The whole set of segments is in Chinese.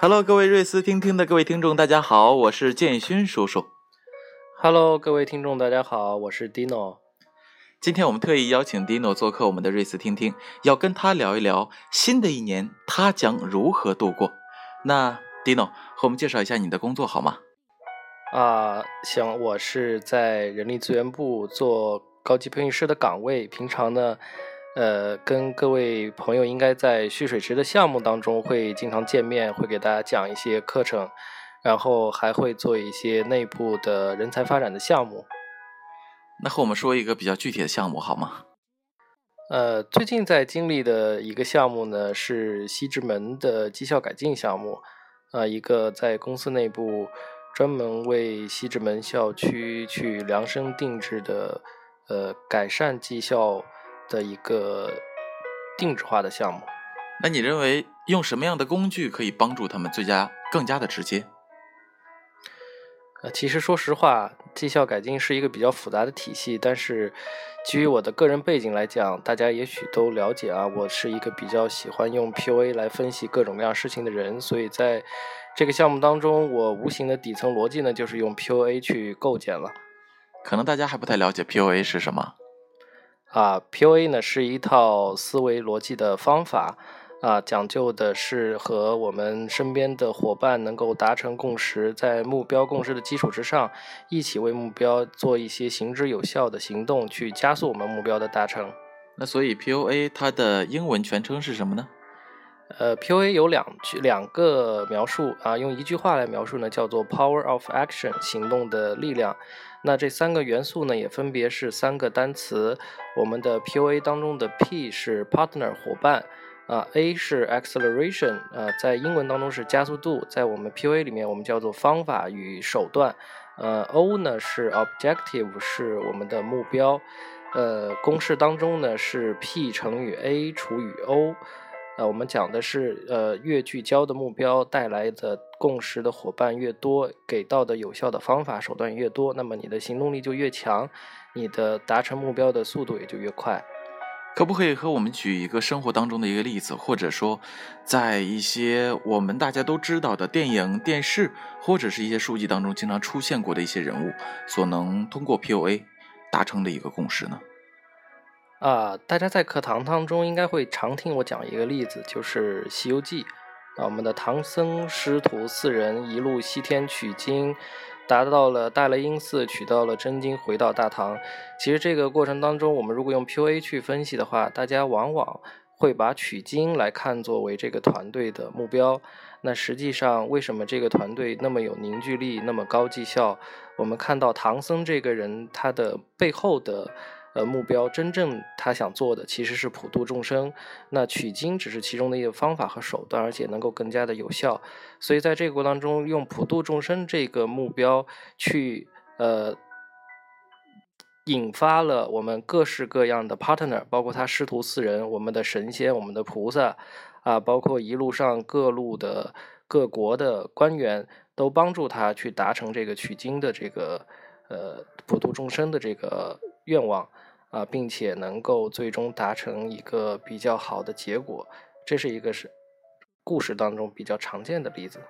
Hello，各位瑞思听听的各位听众，大家好，我是建勋叔叔。Hello，各位听众，大家好，我是 Dino。今天我们特意邀请 Dino 做客我们的瑞思听听，要跟他聊一聊新的一年他将如何度过。那 Dino 和我们介绍一下你的工作好吗？啊，行，我是在人力资源部做高级培训师的岗位，平常呢。呃，跟各位朋友应该在蓄水池的项目当中会经常见面，会给大家讲一些课程，然后还会做一些内部的人才发展的项目。那和我们说一个比较具体的项目好吗？呃，最近在经历的一个项目呢是西直门的绩效改进项目，啊，一个在公司内部专门为西直门校区去量身定制的呃改善绩效。的一个定制化的项目，那你认为用什么样的工具可以帮助他们最佳更加的直接？呃，其实说实话，绩效改进是一个比较复杂的体系，但是基于我的个人背景来讲，大家也许都了解啊，我是一个比较喜欢用 PUA 来分析各种各样事情的人，所以在这个项目当中，我无形的底层逻辑呢，就是用 PUA 去构建了。可能大家还不太了解 PUA 是什么。啊，POA 呢是一套思维逻辑的方法，啊，讲究的是和我们身边的伙伴能够达成共识，在目标共识的基础之上，一起为目标做一些行之有效的行动，去加速我们目标的达成。那所以 POA 它的英文全称是什么呢？呃，POA 有两句两个描述啊，用一句话来描述呢，叫做 Power of Action，行动的力量。那这三个元素呢，也分别是三个单词。我们的 POA 当中的 P 是 Partner 伙伴啊，A 是 Acceleration 啊，在英文当中是加速度，在我们 PUA 里面我们叫做方法与手段。呃，O 呢是 Objective，是我们的目标。呃，公式当中呢是 P 乘以 A 除以 O。呃，我们讲的是，呃，越聚焦的目标带来的共识的伙伴越多，给到的有效的方法手段越多，那么你的行动力就越强，你的达成目标的速度也就越快。可不可以和我们举一个生活当中的一个例子，或者说，在一些我们大家都知道的电影、电视或者是一些书籍当中经常出现过的一些人物，所能通过 POA 达成的一个共识呢？啊，大家在课堂当中应该会常听我讲一个例子，就是《西游记》啊，我们的唐僧师徒四人一路西天取经，达到了大雷音寺，取到了真经，回到大唐。其实这个过程当中，我们如果用 PUA 去分析的话，大家往往会把取经来看作为这个团队的目标。那实际上，为什么这个团队那么有凝聚力，那么高绩效？我们看到唐僧这个人，他的背后的。呃，目标真正他想做的其实是普度众生，那取经只是其中的一个方法和手段，而且能够更加的有效。所以在这个过程当中，用普度众生这个目标去呃，引发了我们各式各样的 partner，包括他师徒四人，我们的神仙，我们的菩萨啊，包括一路上各路的各国的官员，都帮助他去达成这个取经的这个呃普度众生的这个愿望。啊，并且能够最终达成一个比较好的结果，这是一个是故事当中比较常见的例子。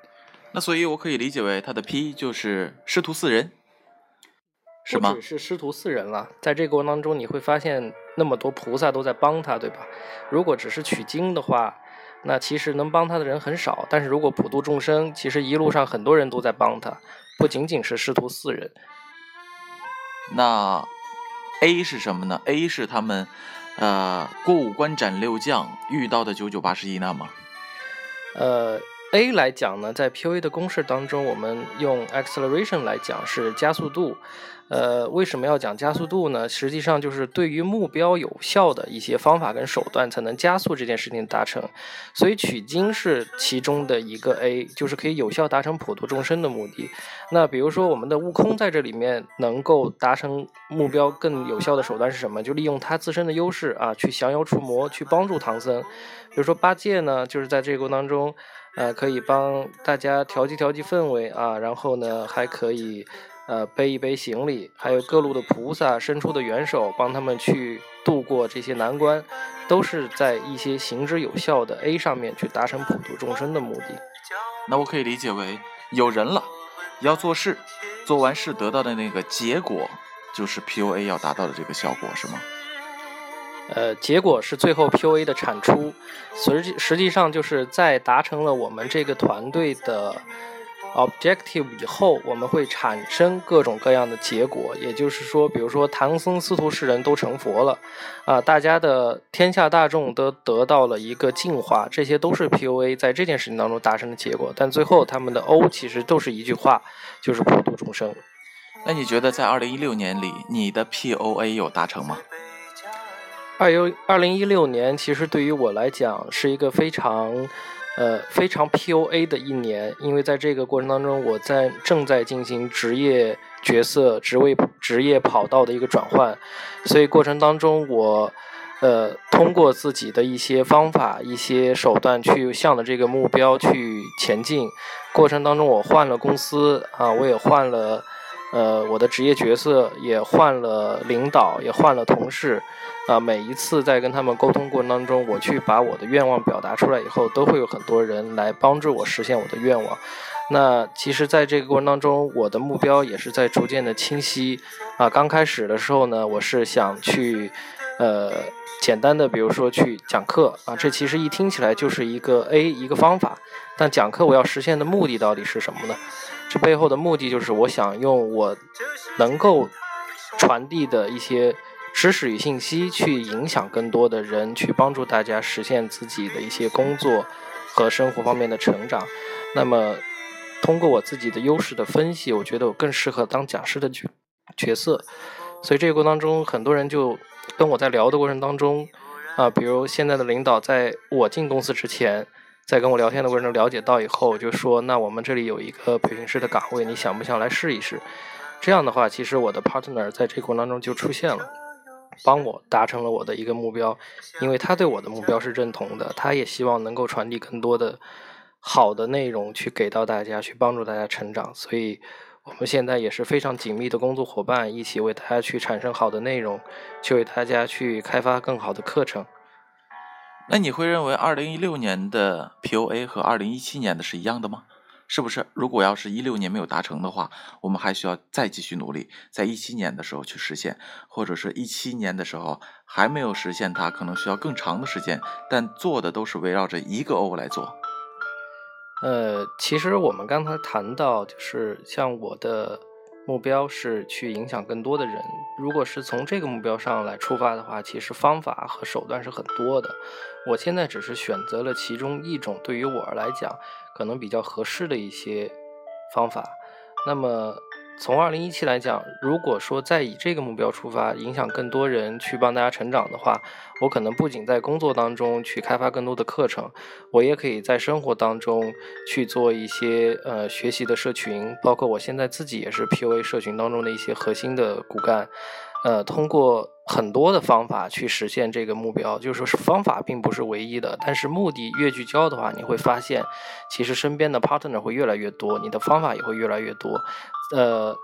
那所以，我可以理解为他的 P 就是师徒四人，是吗？不只是师徒四人了，在这个过程当中，你会发现那么多菩萨都在帮他，对吧？如果只是取经的话，那其实能帮他的人很少。但是如果普度众生，其实一路上很多人都在帮他，不仅仅是师徒四人。那。A 是什么呢？A 是他们，呃，过五关斩六将遇到的九九八十一难吗？呃，A 来讲呢，在 PUA 的公式当中，我们用 acceleration 来讲是加速度。呃，为什么要讲加速度呢？实际上就是对于目标有效的一些方法跟手段，才能加速这件事情达成。所以取经是其中的一个 A，就是可以有效达成普度众生的目的。那比如说我们的悟空在这里面能够达成目标更有效的手段是什么？就利用他自身的优势啊，去降妖除魔，去帮助唐僧。比如说八戒呢，就是在这个过程当中。呃，可以帮大家调剂调剂氛围啊，然后呢，还可以呃背一背行李，还有各路的菩萨伸出的援手，帮他们去度过这些难关，都是在一些行之有效的 A 上面去达成普度众生的目的。那我可以理解为有人了，要做事，做完事得到的那个结果，就是 PUA 要达到的这个效果，是吗？呃，结果是最后 PUA 的产出，实际实际上就是在达成了我们这个团队的 objective 以后，我们会产生各种各样的结果。也就是说，比如说唐僧师徒四人都成佛了，啊，大家的天下大众都得到了一个净化，这些都是 PUA 在这件事情当中达成的结果。但最后他们的 O 其实都是一句话，就是普度众生。那你觉得在二零一六年里，你的 PUA 有达成吗？二幺二零一六年，其实对于我来讲是一个非常，呃，非常 POA 的一年，因为在这个过程当中，我在正在进行职业角色、职位、职业跑道的一个转换，所以过程当中，我，呃，通过自己的一些方法、一些手段去向着这个目标去前进。过程当中，我换了公司啊，我也换了，呃，我的职业角色也换了领导，也换了同事。啊，每一次在跟他们沟通过程当中，我去把我的愿望表达出来以后，都会有很多人来帮助我实现我的愿望。那其实，在这个过程当中，我的目标也是在逐渐的清晰。啊，刚开始的时候呢，我是想去，呃，简单的，比如说去讲课啊，这其实一听起来就是一个 A 一个方法。但讲课我要实现的目的到底是什么呢？这背后的目的就是我想用我能够传递的一些。知识与信息去影响更多的人，去帮助大家实现自己的一些工作和生活方面的成长。那么，通过我自己的优势的分析，我觉得我更适合当讲师的角角色。所以这个过程当中，很多人就跟我在聊的过程当中，啊，比如现在的领导在我进公司之前，在跟我聊天的过程中了解到以后，就说：“那我们这里有一个培训师的岗位，你想不想来试一试？”这样的话，其实我的 partner 在这过程当中就出现了。帮我达成了我的一个目标，因为他对我的目标是认同的，他也希望能够传递更多的好的内容去给到大家，去帮助大家成长。所以，我们现在也是非常紧密的工作伙伴，一起为大家去产生好的内容，去为大家去开发更好的课程。那你会认为二零一六年的 POA 和二零一七年的是一样的吗？是不是？如果要是一六年没有达成的话，我们还需要再继续努力，在一七年的时候去实现，或者是一七年的时候还没有实现它，可能需要更长的时间，但做的都是围绕着一个 O 来做。呃，其实我们刚才谈到，就是像我的。目标是去影响更多的人。如果是从这个目标上来出发的话，其实方法和手段是很多的。我现在只是选择了其中一种，对于我来讲可能比较合适的一些方法。那么。从二零一七来讲，如果说再以这个目标出发，影响更多人去帮大家成长的话，我可能不仅在工作当中去开发更多的课程，我也可以在生活当中去做一些呃学习的社群，包括我现在自己也是 PUA 社群当中的一些核心的骨干。呃，通过很多的方法去实现这个目标，就是说是方法并不是唯一的，但是目的越聚焦的话，你会发现，其实身边的 partner 会越来越多，你的方法也会越来越多。呃，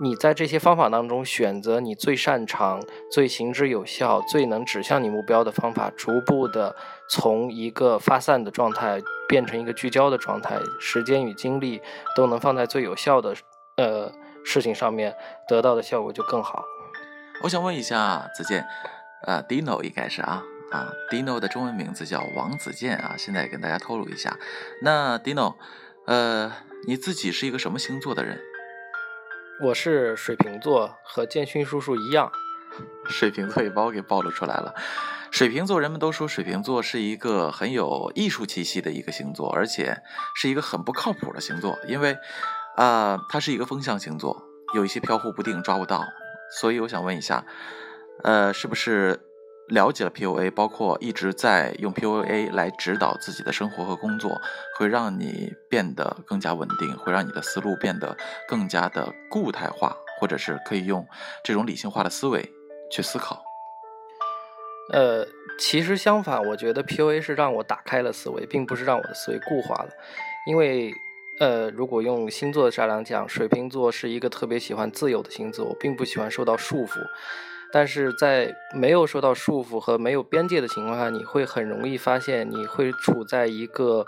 你在这些方法当中选择你最擅长、最行之有效、最能指向你目标的方法，逐步的从一个发散的状态变成一个聚焦的状态，时间与精力都能放在最有效的呃事情上面，得到的效果就更好。我想问一下子健，呃，Dino 应该是啊啊，Dino 的中文名字叫王子健啊，现在跟大家透露一下。那 Dino，呃，你自己是一个什么星座的人？我是水瓶座，和建勋叔叔一样。水瓶座也把我给暴露出来了。水瓶座，人们都说水瓶座是一个很有艺术气息的一个星座，而且是一个很不靠谱的星座，因为，啊，它是一个风象星座，有一些飘忽不定，抓不到。所以我想问一下，呃，是不是了解了 PUA，包括一直在用 PUA 来指导自己的生活和工作，会让你变得更加稳定，会让你的思路变得更加的固态化，或者是可以用这种理性化的思维去思考。呃，其实相反，我觉得 PUA 是让我打开了思维，并不是让我的思维固化了，因为。呃，如果用星座的上来讲，水瓶座是一个特别喜欢自由的星座，我并不喜欢受到束缚。但是在没有受到束缚和没有边界的情况下，你会很容易发现你会处在一个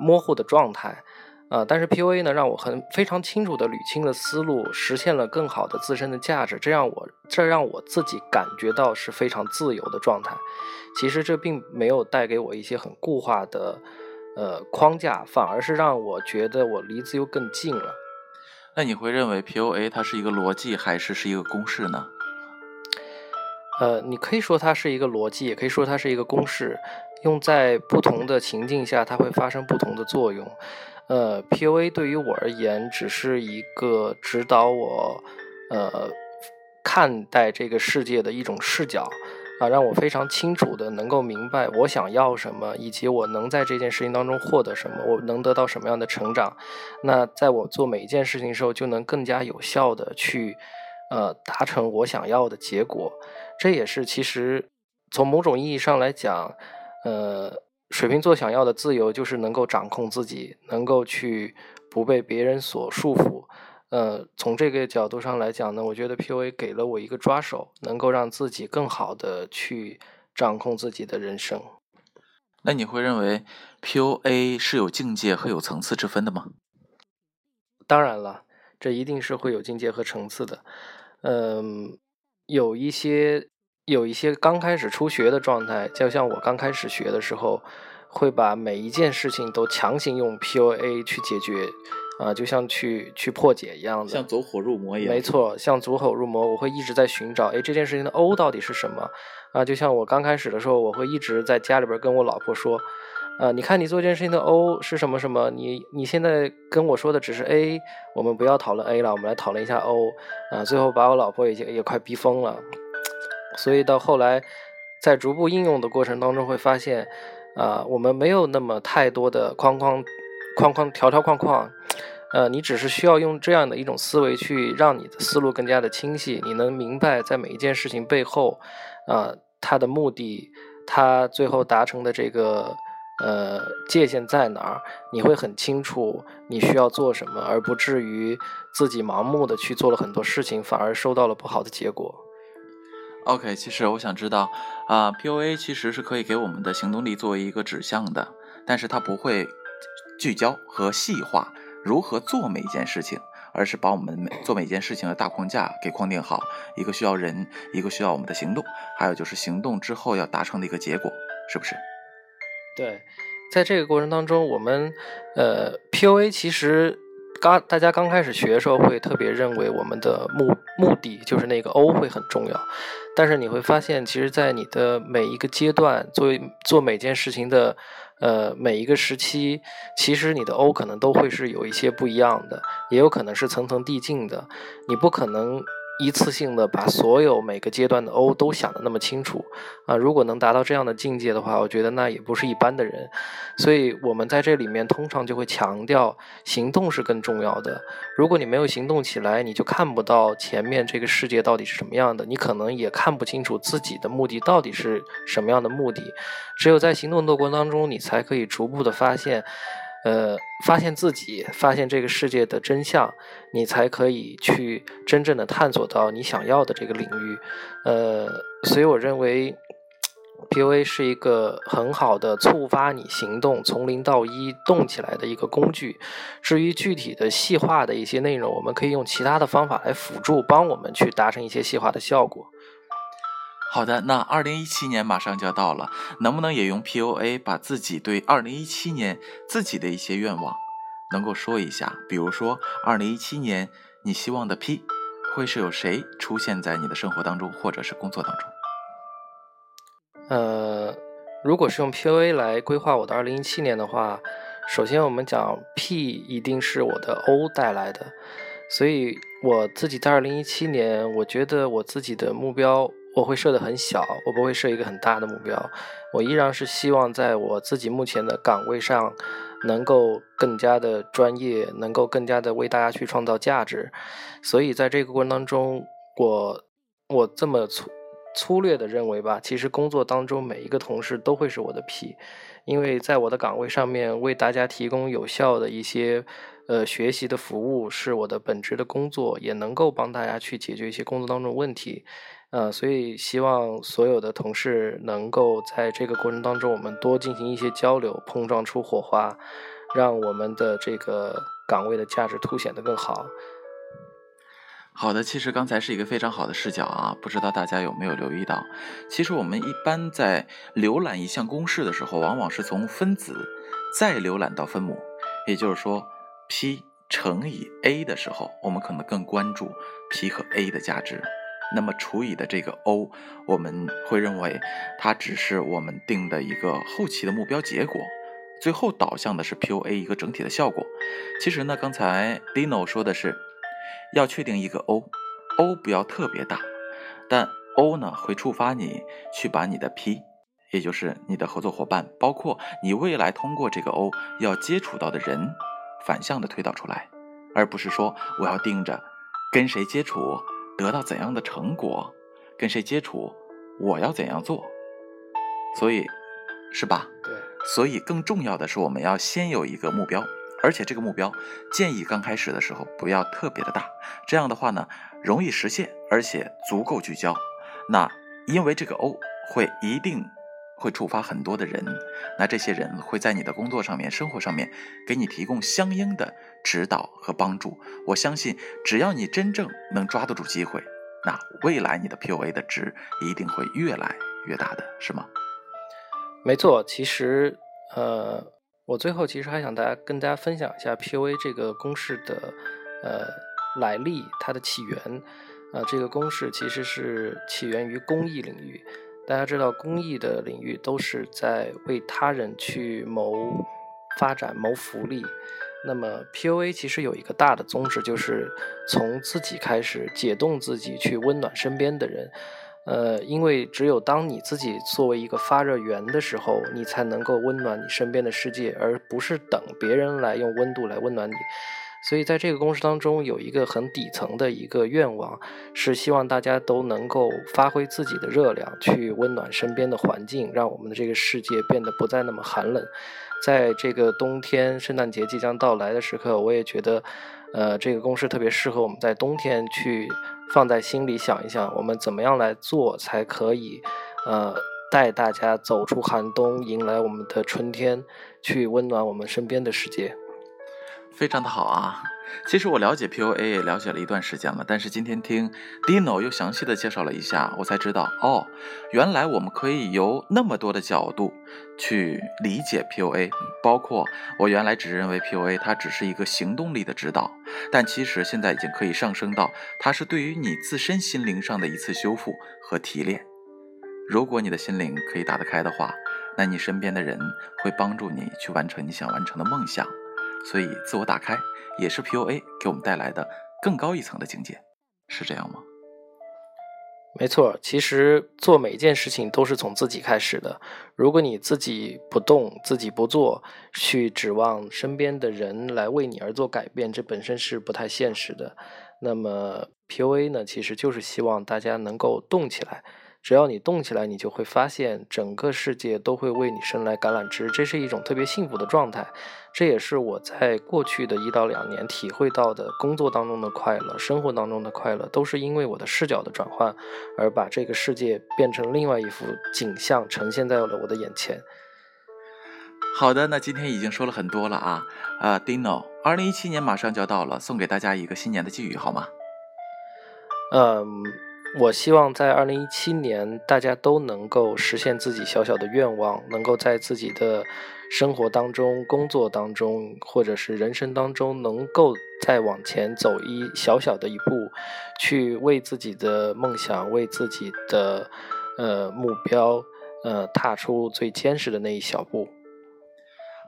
模糊的状态。啊，但是 PUA 呢，让我很非常清楚的捋清了思路，实现了更好的自身的价值，这让我这让我自己感觉到是非常自由的状态。其实这并没有带给我一些很固化的。呃，框架反而是让我觉得我离自由更近了。那你会认为 POA 它是一个逻辑还是是一个公式呢？呃，你可以说它是一个逻辑，也可以说它是一个公式。用在不同的情境下，它会发生不同的作用。呃，POA 对于我而言，只是一个指导我呃看待这个世界的一种视角。啊，让我非常清楚的能够明白我想要什么，以及我能在这件事情当中获得什么，我能得到什么样的成长。那在我做每一件事情的时候，就能更加有效的去，呃，达成我想要的结果。这也是其实从某种意义上来讲，呃，水瓶座想要的自由，就是能够掌控自己，能够去不被别人所束缚。呃，从这个角度上来讲呢，我觉得 PUA 给了我一个抓手，能够让自己更好的去掌控自己的人生。那你会认为 PUA 是有境界和有层次之分的吗？当然了，这一定是会有境界和层次的。嗯，有一些有一些刚开始初学的状态，就像我刚开始学的时候，会把每一件事情都强行用 PUA 去解决。啊，就像去去破解一样的，像走火入魔一样。没错，像走火入魔，我会一直在寻找，哎，这件事情的 O 到底是什么？啊，就像我刚开始的时候，我会一直在家里边跟我老婆说，啊，你看你做这件事情的 O 是什么什么？你你现在跟我说的只是 A，我们不要讨论 A 了，我们来讨论一下 O。啊，最后把我老婆也也快逼疯了。所以到后来，在逐步应用的过程当中，会发现，啊，我们没有那么太多的框框框框条条框框。呃，你只是需要用这样的一种思维去让你的思路更加的清晰，你能明白在每一件事情背后，啊，它的目的，它最后达成的这个呃界限在哪儿，你会很清楚你需要做什么，而不至于自己盲目的去做了很多事情，反而收到了不好的结果。OK，其实我想知道啊，POA 其实是可以给我们的行动力作为一个指向的，但是它不会聚焦和细化。如何做每一件事情，而是把我们每做每件事情的大框架给框定好，一个需要人，一个需要我们的行动，还有就是行动之后要达成的一个结果，是不是？对，在这个过程当中，我们呃，POA 其实刚大家刚开始学的时候会特别认为我们的目目的就是那个 O 会很重要，但是你会发现，其实，在你的每一个阶段，做做每件事情的。呃，每一个时期，其实你的 O 可能都会是有一些不一样的，也有可能是层层递进的，你不可能。一次性的把所有每个阶段的 O 都想的那么清楚啊！如果能达到这样的境界的话，我觉得那也不是一般的人。所以，我们在这里面通常就会强调行动是更重要的。如果你没有行动起来，你就看不到前面这个世界到底是什么样的，你可能也看不清楚自己的目的到底是什么样的目的。只有在行动的过程当中，你才可以逐步的发现。呃，发现自己，发现这个世界的真相，你才可以去真正的探索到你想要的这个领域。呃，所以我认为，PUA 是一个很好的触发你行动从零到一动起来的一个工具。至于具体的细化的一些内容，我们可以用其他的方法来辅助，帮我们去达成一些细化的效果。好的，那二零一七年马上就要到了，能不能也用 POA 把自己对二零一七年自己的一些愿望能够说一下？比如说，二零一七年你希望的 P 会是有谁出现在你的生活当中，或者是工作当中？呃，如果是用 POA 来规划我的二零一七年的话，首先我们讲 P 一定是我的 O 带来的，所以我自己在二零一七年，我觉得我自己的目标我会设得很小，我不会设一个很大的目标，我依然是希望在我自己目前的岗位上。能够更加的专业，能够更加的为大家去创造价值，所以在这个过程当中，我我这么粗粗略的认为吧，其实工作当中每一个同事都会是我的 P，因为在我的岗位上面为大家提供有效的一些呃学习的服务是我的本职的工作，也能够帮大家去解决一些工作当中的问题。呃，所以希望所有的同事能够在这个过程当中，我们多进行一些交流，碰撞出火花，让我们的这个岗位的价值凸显得更好。好的，其实刚才是一个非常好的视角啊，不知道大家有没有留意到？其实我们一般在浏览一项公式的时候，往往是从分子再浏览到分母，也就是说，P 乘以 A 的时候，我们可能更关注 P 和 A 的价值。那么除以的这个 O，我们会认为它只是我们定的一个后期的目标结果，最后导向的是 PUA 一个整体的效果。其实呢，刚才 Dino 说的是要确定一个 O，O 不要特别大，但 O 呢会触发你去把你的 P，也就是你的合作伙伴，包括你未来通过这个 O 要接触到的人，反向的推导出来，而不是说我要盯着跟谁接触。得到怎样的成果，跟谁接触，我要怎样做，所以，是吧？对。所以更重要的是，我们要先有一个目标，而且这个目标建议刚开始的时候不要特别的大，这样的话呢，容易实现，而且足够聚焦。那因为这个 O 会一定。会触发很多的人，那这些人会在你的工作上面、生活上面给你提供相应的指导和帮助。我相信，只要你真正能抓得住机会，那未来你的 PUA 的值一定会越来越大的，是吗？没错，其实，呃，我最后其实还想大家跟大家分享一下 PUA 这个公式的呃来历，它的起源。呃，这个公式其实是起源于公益领域。大家知道，公益的领域都是在为他人去谋发展、谋福利。那么，PUA 其实有一个大的宗旨，就是从自己开始解冻自己，去温暖身边的人。呃，因为只有当你自己作为一个发热源的时候，你才能够温暖你身边的世界，而不是等别人来用温度来温暖你。所以，在这个公式当中，有一个很底层的一个愿望，是希望大家都能够发挥自己的热量，去温暖身边的环境，让我们的这个世界变得不再那么寒冷。在这个冬天，圣诞节即将到来的时刻，我也觉得，呃，这个公式特别适合我们在冬天去放在心里想一想，我们怎么样来做才可以，呃，带大家走出寒冬，迎来我们的春天，去温暖我们身边的世界。非常的好啊！其实我了解 PUA 也了解了一段时间了，但是今天听 Dino 又详细的介绍了一下，我才知道哦，原来我们可以由那么多的角度去理解 PUA，包括我原来只认为 PUA 它只是一个行动力的指导，但其实现在已经可以上升到它是对于你自身心灵上的一次修复和提炼。如果你的心灵可以打得开的话，那你身边的人会帮助你去完成你想完成的梦想。所以，自我打开也是 PUA 给我们带来的更高一层的境界，是这样吗？没错，其实做每件事情都是从自己开始的。如果你自己不动，自己不做，去指望身边的人来为你而做改变，这本身是不太现实的。那么 PUA 呢，其实就是希望大家能够动起来。只要你动起来，你就会发现整个世界都会为你伸来橄榄枝，这是一种特别幸福的状态。这也是我在过去的一到两年体会到的工作当中的快乐，生活当中的快乐，都是因为我的视角的转换，而把这个世界变成另外一幅景象，呈现在了我的眼前。好的，那今天已经说了很多了啊，呃，Dino，二零一七年马上就要到了，送给大家一个新年的寄语好吗？嗯。我希望在二零一七年，大家都能够实现自己小小的愿望，能够在自己的生活当中、工作当中，或者是人生当中，能够再往前走一小小的一步，去为自己的梦想、为自己的呃目标，呃，踏出最坚实的那一小步。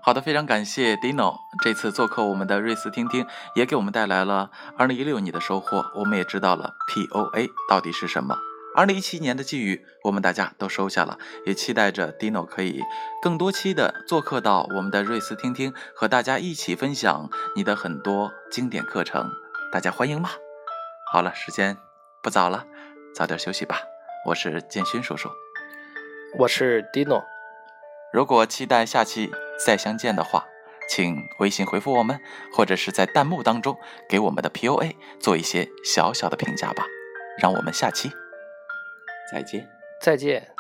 好的，非常感谢 Dino 这次做客我们的瑞思听听，也给我们带来了2016你的收获。我们也知道了 POA 到底是什么。2017年的寄语，我们大家都收下了，也期待着 Dino 可以更多期的做客到我们的瑞思听听，和大家一起分享你的很多经典课程。大家欢迎吗？好了，时间不早了，早点休息吧。我是建勋叔叔，我是 Dino。如果期待下期再相见的话，请微信回复我们，或者是在弹幕当中给我们的 POA 做一些小小的评价吧。让我们下期再见，再见。